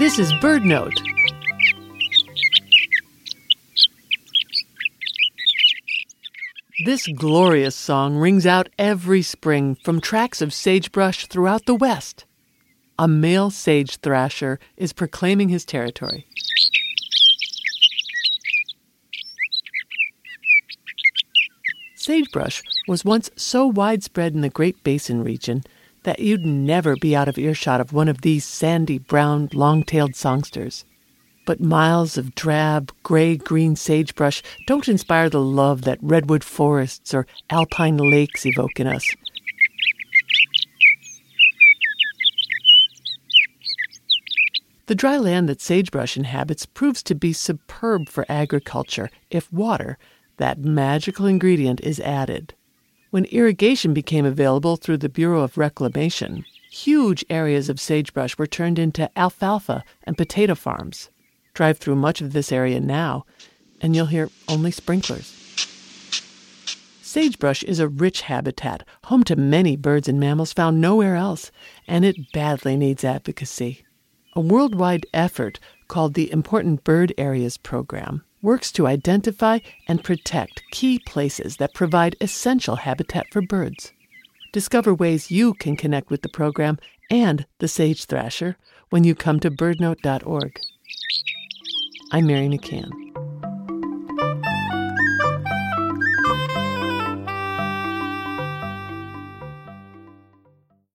This is BirdNote. This glorious song rings out every spring from tracts of sagebrush throughout the West. A male sage thrasher is proclaiming his territory. Sagebrush was once so widespread in the Great Basin region that you'd never be out of earshot of one of these sandy brown long tailed songsters. But miles of drab, gray green sagebrush don't inspire the love that redwood forests or alpine lakes evoke in us. The dry land that sagebrush inhabits proves to be superb for agriculture if water, that magical ingredient, is added. When irrigation became available through the Bureau of Reclamation, huge areas of sagebrush were turned into alfalfa and potato farms. Drive through much of this area now, and you'll hear only sprinklers. Sagebrush is a rich habitat, home to many birds and mammals found nowhere else, and it badly needs advocacy. A worldwide effort called the Important Bird Areas Program works to identify and protect key places that provide essential habitat for birds. Discover ways you can connect with the program and the sage thrasher when you come to birdnote.org. I'm Mary McCann.